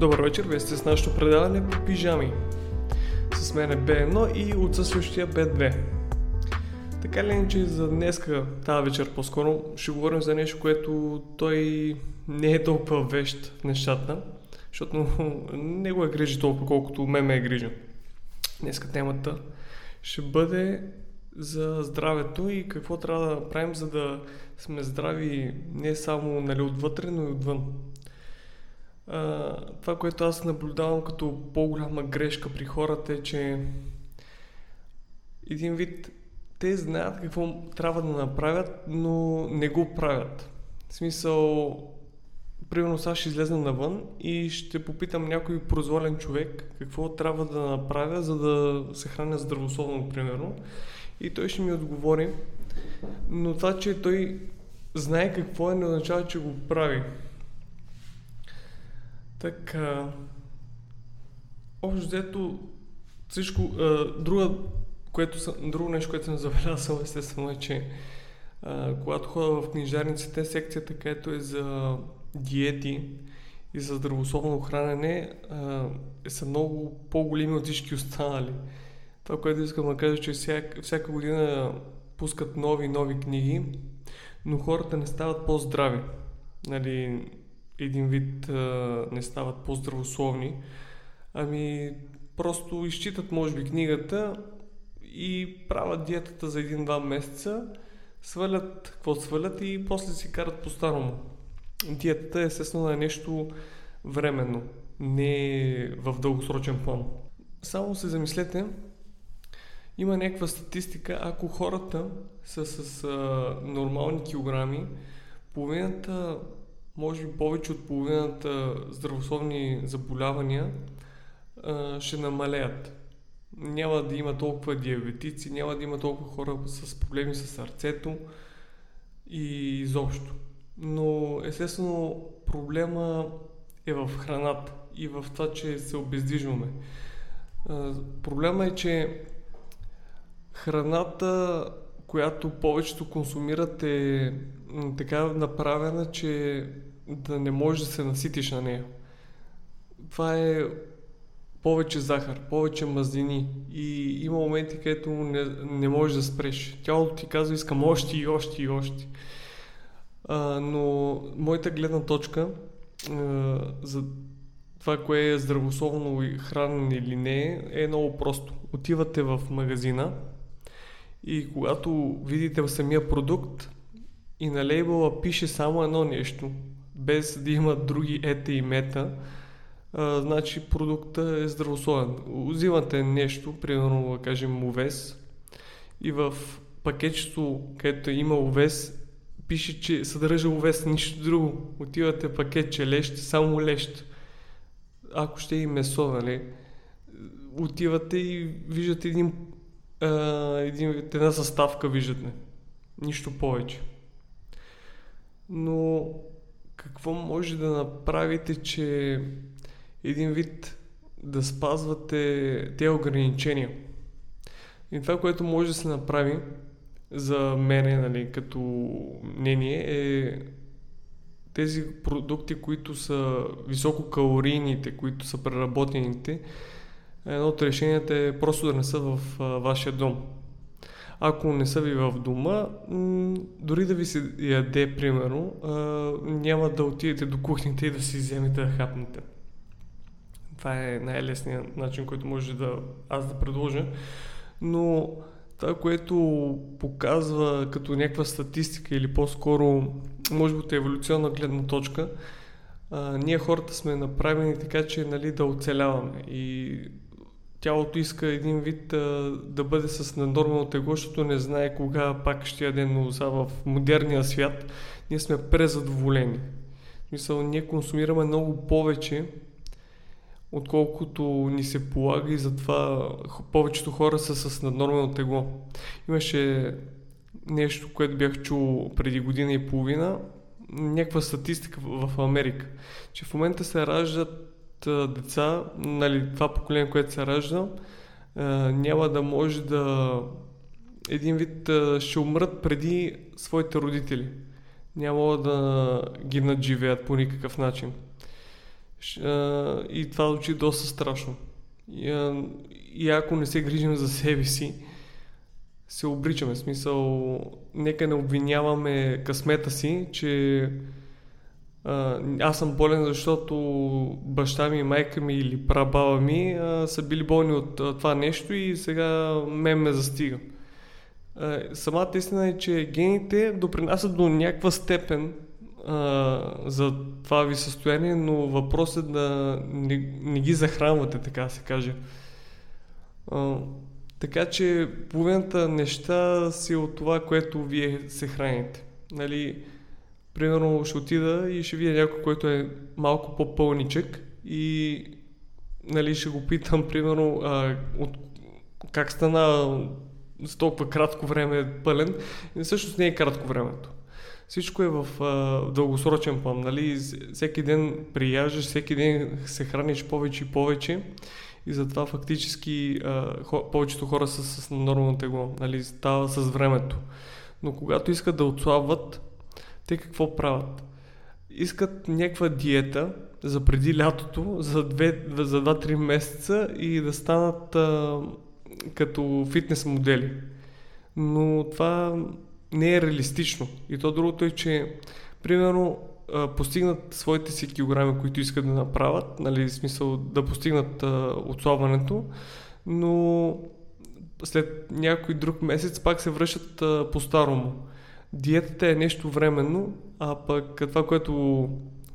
Добър вечер, вие сте с нашето предаване по пижами. С мен е B1 и отсъстващия B2. Така ли че за днеска, тази вечер по-скоро, ще говорим за нещо, което той не е толкова вещ в нещата, защото не го е грижи толкова, колкото мен ме е грижа. Днеска темата ще бъде за здравето и какво трябва да правим, за да сме здрави не само нали, отвътре, но и отвън. Това, което аз наблюдавам като по-голяма грешка при хората е, че един вид те знаят какво трябва да направят, но не го правят. В смисъл, примерно сега ще излезна навън и ще попитам някой произволен човек какво трябва да направя, за да се храня здравословно, примерно. И той ще ми отговори. Но това, че той знае какво е, не означава, че го прави. Така. Общо взето всичко. А, друга, което съм, друго нещо, което съм забелязал, естествено е, че а, когато ходя в книжарниците, секцията, където е за диети и за здравословно хранене, а, са много по-големи от всички останали. Това, което искам да кажа, че всяка, всяка година пускат нови нови книги, но хората не стават по-здрави. Нали, един вид а, не стават по-здравословни. Ами, просто изчитат, може би, книгата и правят диетата за един-два месеца, свалят какво свалят и после си карат по-старому. Диетата естествено е нещо временно, не в дългосрочен план. Само се замислете, има някаква статистика, ако хората са с а, нормални килограми, половината, може би повече от половината здравословни заболявания а, ще намалеят. Няма да има толкова диабетици, няма да има толкова хора с проблеми с сърцето и изобщо. Но естествено проблема е в храната и в това, че се обездвижваме. Проблема е, че Храната, която повечето консумират е така направена, че да не можеш да се наситиш на нея. Това е повече захар, повече мазнини и има моменти, където не, не можеш да спреш. Тялото ти казва, искам още и още и още. А, но моята гледна точка а, за това, кое е здравословно и хранене или не е много просто. Отивате в магазина, и когато видите самия продукт и на лейбъла пише само едно нещо, без да има други ета и мета, а, значи продукта е здравословен. Взимате нещо, примерно да кажем овес, и в пакетчето, където има овес, пише, че съдържа овес, нищо друго. Отивате пакетче лещ, само лещ. Ако ще и месо, нали? Отивате и виждате един един, една съставка виждате. Нищо повече. Но какво може да направите, че един вид да спазвате тези ограничения? И това, което може да се направи за мене, нали, като мнение, е тези продукти, които са висококалорийните, които са преработените, едно от решенията е просто да не са в а, вашия дом. Ако не са ви в дома, дори да ви се яде, примерно, няма да отидете до кухнята и да си вземете да хапнете. Това е най-лесният начин, който може да аз да предложа. Но това, което показва като някаква статистика или по-скоро, може би от еволюционна гледна точка, ние хората сме направени така, че нали, да оцеляваме. И тялото иска един вид а, да бъде с наднормално тегло, защото не знае кога пак ще яде, но за в модерния свят ние сме презадоволени. Мисъл, ние консумираме много повече, отколкото ни се полага и затова повечето хора са с наднормално тегло. Имаше нещо, което бях чул преди година и половина, някаква статистика в Америка, че в момента се раждат деца, нали, това поколение, което се ражда, няма да може да един вид ще умрат преди своите родители. Няма да ги надживеят по никакъв начин. и това звучи доста страшно. И, и ако не се грижим за себе си, се обричаме. В смисъл, нека не обвиняваме късмета си, че аз съм болен, защото баща ми, майка ми или прабаба ми а, са били болни от а, това нещо и сега мен ме застига. А, самата истина е, че гените допринасят до някаква степен а, за това ви състояние, но въпросът е да не, не ги захранвате, така се каже. А, така че половината неща си от това, което вие се храните. Нали, примерно ще отида и ще видя някой, който е малко по-пълничък и нали, ще го питам, примерно, а, от, как стана за толкова кратко време пълен. И всъщност не е кратко времето. Всичко е в а, дългосрочен план. Нали? Всеки ден прияждаш, всеки ден се храниш повече и повече и затова фактически а, хо, повечето хора са с нормално тегло, нали, става с времето. Но когато искат да отслабват, те какво правят? Искат някаква диета за преди лятото, за, две, за 2-3 месеца и да станат а, като фитнес модели. Но това не е реалистично. И то другото е, че примерно постигнат своите си килограми, които искат да направят, нали, в смисъл да постигнат а, отслабването, но след някой друг месец пак се връщат по-старому. Диетата е нещо временно, а пък това, което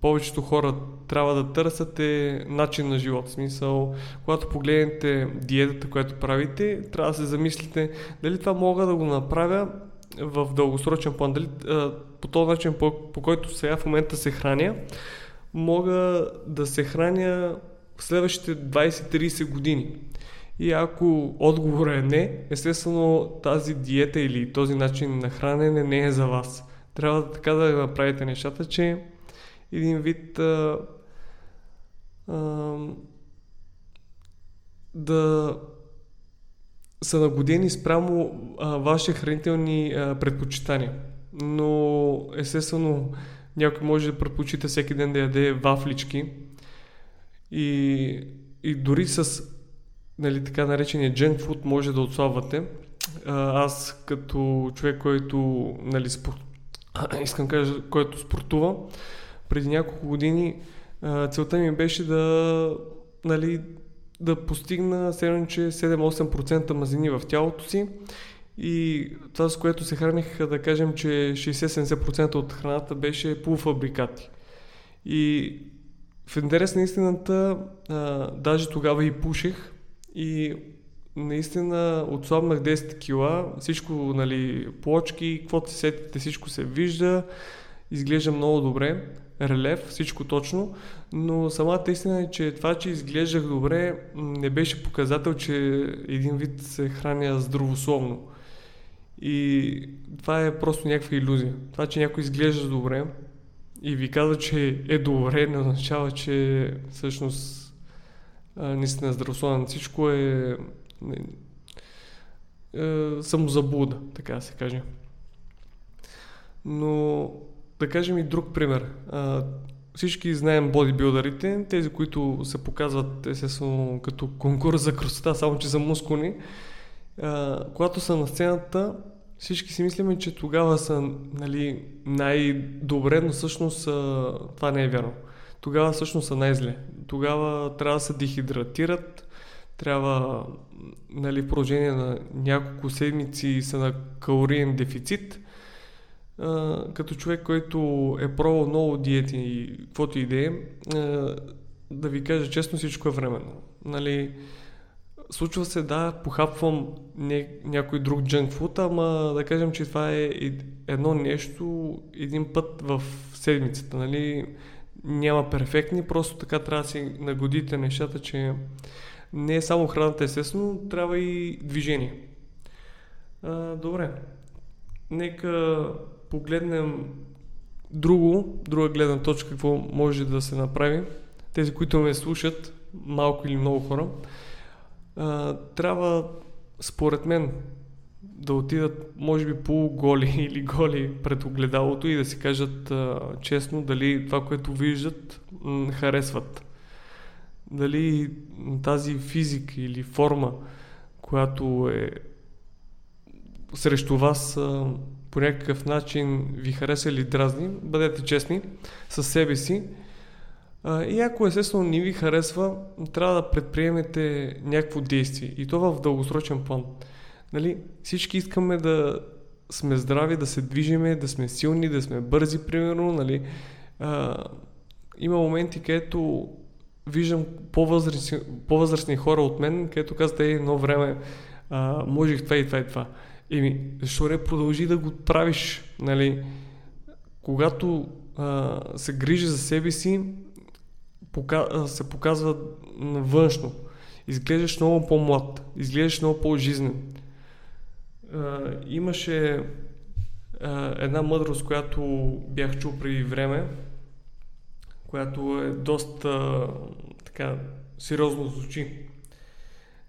повечето хора трябва да търсят е начин на живот. В смисъл, когато погледнете диетата, която правите, трябва да се замислите дали това мога да го направя в дългосрочен план, дали по този начин, по, по който сега в момента се храня, мога да се храня в следващите 20-30 години. И ако отговорът е не, естествено тази диета или този начин на хранене не е за вас. Трябва така да направите нещата, че един вид а, а, да са нагодени спрямо а, ваши хранителни а, предпочитания. Но естествено някой може да предпочита всеки ден да яде вафлички и, и дори с нали, така наречения junk food може да отслабвате. Аз като човек, който нали, спор... искам кажа, който спортува, преди няколко години целта ми беше да нали, да постигна че 7-8% мазнини в тялото си и това, с което се храних, да кажем, че 60-70% от храната беше полуфабрикати. И в интерес на истината, а, даже тогава и пушех и наистина отслабнах 10 кила, всичко, нали, плочки, каквото се сетите, всичко се вижда, изглежда много добре релев, всичко точно, но самата истина е, че това, че изглеждах добре, не беше показател, че един вид се храня здравословно. И това е просто някаква иллюзия. Това, че някой изглежда добре и ви казва, че е добре, не означава, че всъщност наистина здравословен. Всичко е, е, е самозаблуда, така да се каже. Но да кажем и друг пример. А, всички знаем бодибилдерите, тези, които се показват естествено като конкурс за красота, само че за мускулни. А, когато са на сцената, всички си мислиме, че тогава са нали, най-добре, но всъщност а, това не е вярно. Тогава всъщност са най-зле. Тогава трябва да се дехидратират, трябва нали, в продължение на няколко седмици са на калориен дефицит – а, като човек, който е пробвал много диети и каквото и да е, да ви кажа честно, всичко е временно. Нали, случва се да похапвам не, някой друг джанк фуд, ама да кажем, че това е едно нещо един път в седмицата. Нали? Няма перфектни, просто така трябва да си нагодите нещата, че не е само храната естествено, трябва и движение. А, добре. Нека погледнем друго, друга гледна точка, какво може да се направи, тези, които ме слушат, малко или много хора, а, трябва, според мен, да отидат, може би, полуголи или голи пред огледалото и да си кажат а, честно дали това, което виждат, м- харесват. дали тази физика или форма, която е срещу вас по някакъв начин ви хареса или дразни, бъдете честни със себе си. И ако естествено не ви харесва, трябва да предприемете някакво действие. И то в дългосрочен план. Нали, всички искаме да сме здрави, да се движиме, да сме силни, да сме бързи, примерно. Нали. А, има моменти, където виждам по-възрастни, по-възрастни хора от мен, където казват, едно време а, можех това и това и това. Еми, защо не продължи да го правиш, нали? Когато а, се грижи за себе си, пока, се показва външно. Изглеждаш много по-млад, изглеждаш много по-жизнен. Имаше а, една мъдрост, която бях чул преди време, която е доста така сериозно звучи.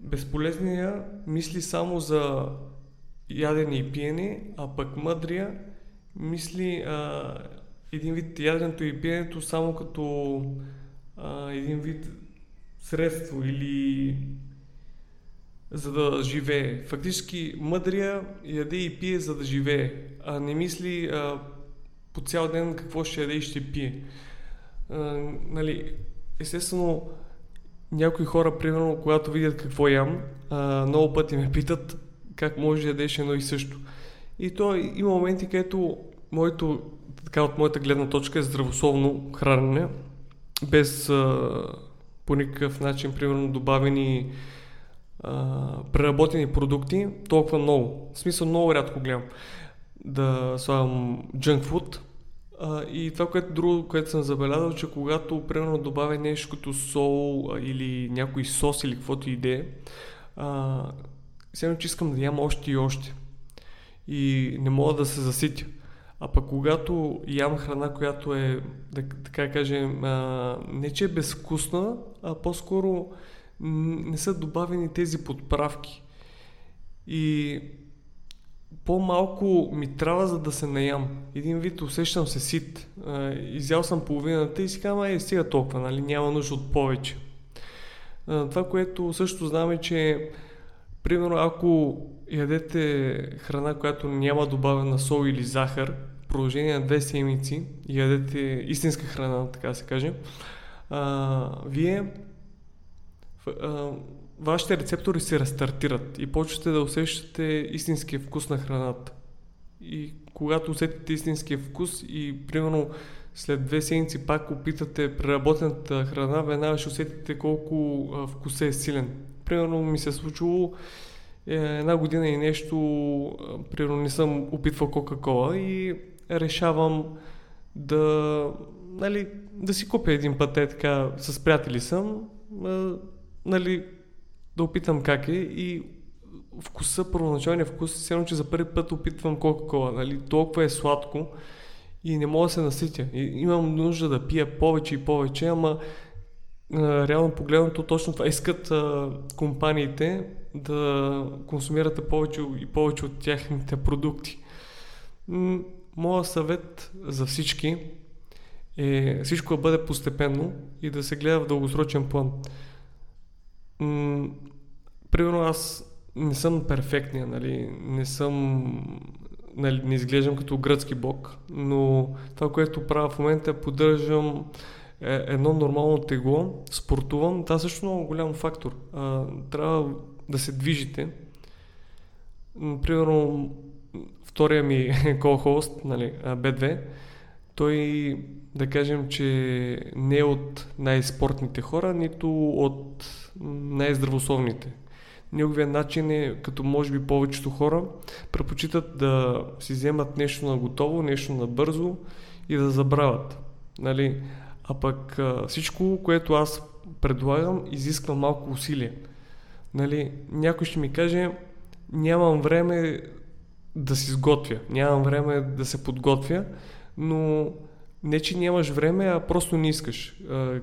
Безполезния мисли само за ядене и пиене, а пък мъдрия мисли а, един вид яденето и пиенето само като а, един вид средство или за да живее. Фактически мъдрия яде и пие за да живее, а не мисли а, по цял ден какво ще яде и ще пие. А, нали, естествено, някои хора, примерно, когато видят какво ям, а, много пъти ме питат как може да ядеш едно и също. И то има моменти, където моето, така от моята гледна точка е здравословно хранене, без а, по никакъв начин, примерно, добавени преработени продукти, толкова много. В смисъл много рядко гледам да слагам junk food. А, и това, което друго, което съм забелязал, че когато примерно добавя нещо като сол а, или някой сос или каквото иде, а, сега че искам да ям още и още. И не мога да се заситя. А пък когато ям храна, която е, да, така кажем, а, не че е безвкусна, а по-скоро не са добавени тези подправки. И по-малко ми трябва за да се наям. Един вид усещам се сит. Изял съм половината и си казвам, е, стига толкова, нали? няма нужда от повече. Това, което също знам е, че Примерно, ако ядете храна, която няма добавена сол или захар, в продължение на две седмици и ядете истинска храна, така се каже, вие вашите рецептори се рестартират и почвате да усещате истинския вкус на храната. И когато усетите истинския вкус и примерно след две седмици пак опитате преработената храна, веднага ще усетите колко вкусът е силен примерно ми се е случило е, една година и нещо, примерно не съм опитвал Кока-Кола и решавам да, нали, да си купя един път, е така, с приятели съм, нали, да опитам как е и вкуса, първоначалния вкус, все че за първи път опитвам Кока-Кола, нали, толкова е сладко и не мога да се наситя. И имам нужда да пия повече и повече, ама реално погледнато точно това искат а, компаниите да консумирате повече и повече от тяхните продукти. Моя съвет за всички е всичко да бъде постепенно и да се гледа в дългосрочен план. М- примерно аз не съм перфектния, нали? не съм нали, не изглеждам като гръцки бог, но това, което правя в момента е поддържам е, едно нормално тегло, спортувам, това също е много голям фактор. А, трябва да се движите. Примерно, втория ми ко-хост, нали, B2, той да кажем, че не от най-спортните хора, нито от най-здравословните. Неговият начин е, като може би повечето хора, предпочитат да си вземат нещо на готово, нещо на бързо и да забравят. Нали? А пък всичко, което аз предлагам, изисква малко усилие. Нали, някой ще ми каже, нямам време да си сготвя, нямам време да се подготвя, но не, че нямаш време, а просто не искаш. А,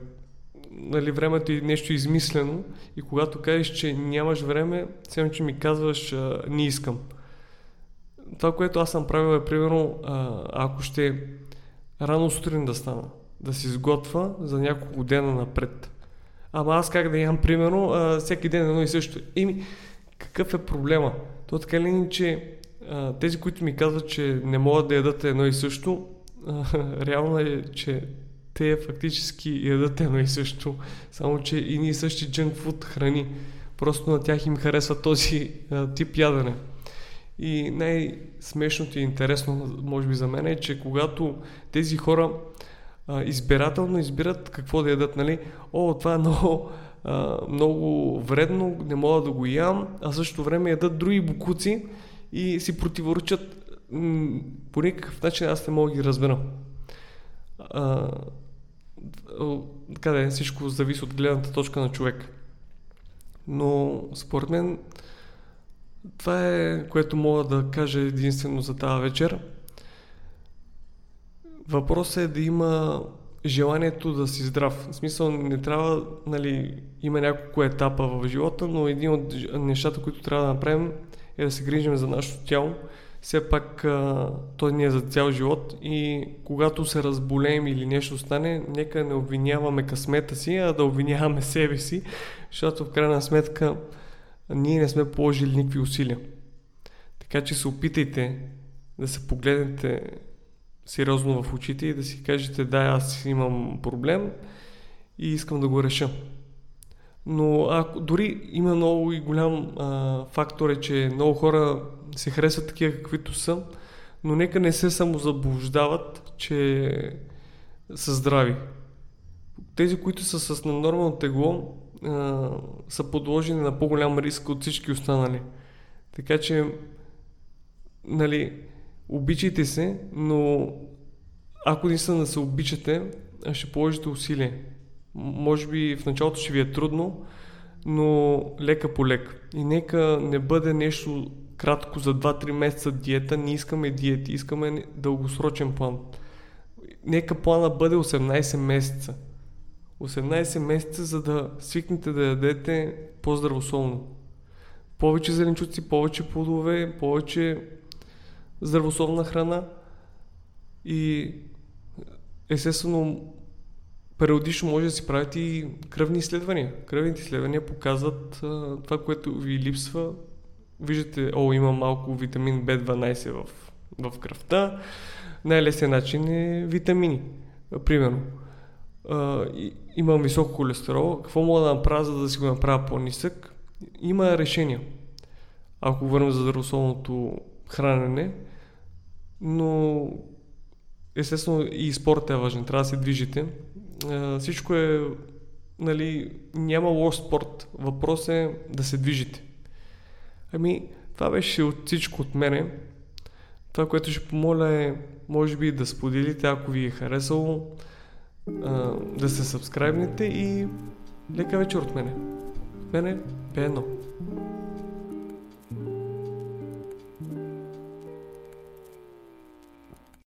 нали, времето е нещо измислено и когато кажеш, че нямаш време, само че ми казваш, а, не искам. Това, което аз съм правил е, примерно, а, ако ще рано сутрин да стана, да се изготвя за няколко дена напред. Ама аз как да ям, примерно, а, всеки ден едно и също. Еми, какъв е проблема? То така ли че а, тези, които ми казват, че не могат да ядат едно и също, реално е, че те фактически ядат едно и също, само че и ние същи джънк фуд храни. Просто на тях им харесва този а, тип ядене. И най-смешното и интересно, може би за мен е, че когато тези хора а, избирателно избират какво да ядат, нали? О, това е много, а, много вредно, не мога да го ям, а също време ядат други букуци и си противоречат. По никакъв начин аз не мога да ги разбера. А, е, всичко зависи от гледната точка на човек. Но според мен това е което мога да кажа единствено за тази вечер. Въпросът е да има желанието да си здрав. В смисъл не трябва, нали, има няколко етапа в живота, но един от нещата, които трябва да направим е да се грижим за нашето тяло. Все пак той ни е за цял живот и когато се разболеем или нещо стане, нека не обвиняваме късмета си, а да обвиняваме себе си, защото в крайна сметка ние не сме положили никакви усилия. Така че се опитайте да се погледнете сериозно в очите и да си кажете да, аз имам проблем и искам да го реша. Но ако дори има много и голям а, фактор е, че много хора се харесват такива каквито са, но нека не се самозаблуждават, че са здрави. Тези, които са с нормално тегло, а, са подложени на по-голям риск от всички останали. Така че, нали, обичайте се, но ако наистина се обичате, ще положите усилие. Може би в началото ще ви е трудно, но лека по лека. И нека не бъде нещо кратко за 2-3 месеца диета. Не искаме диети, искаме дългосрочен план. Нека плана бъде 18 месеца. 18 месеца, за да свикнете да ядете по-здравословно. Повече зеленчуци, повече плодове, повече здравословна храна и естествено периодично може да си правите и кръвни изследвания. Кръвните изследвания показват а, това, което ви липсва. Виждате, о, има малко витамин B12 в, в кръвта. Най-лесният начин е витамини. Примерно, а, имам висок холестерол, какво мога да направя, за да си го направя по-нисък? Има решения. Ако върнем за здравословното хранене, но естествено и спортът е важен, трябва да се движите. Всичко е, нали, няма лош спорт, въпрос е да се движите. Ами, това беше от всичко от мене. Това, което ще помоля е, може би да споделите, ако ви е харесало, да се сабскрайбнете и лека вечер от мене. Мене, пено.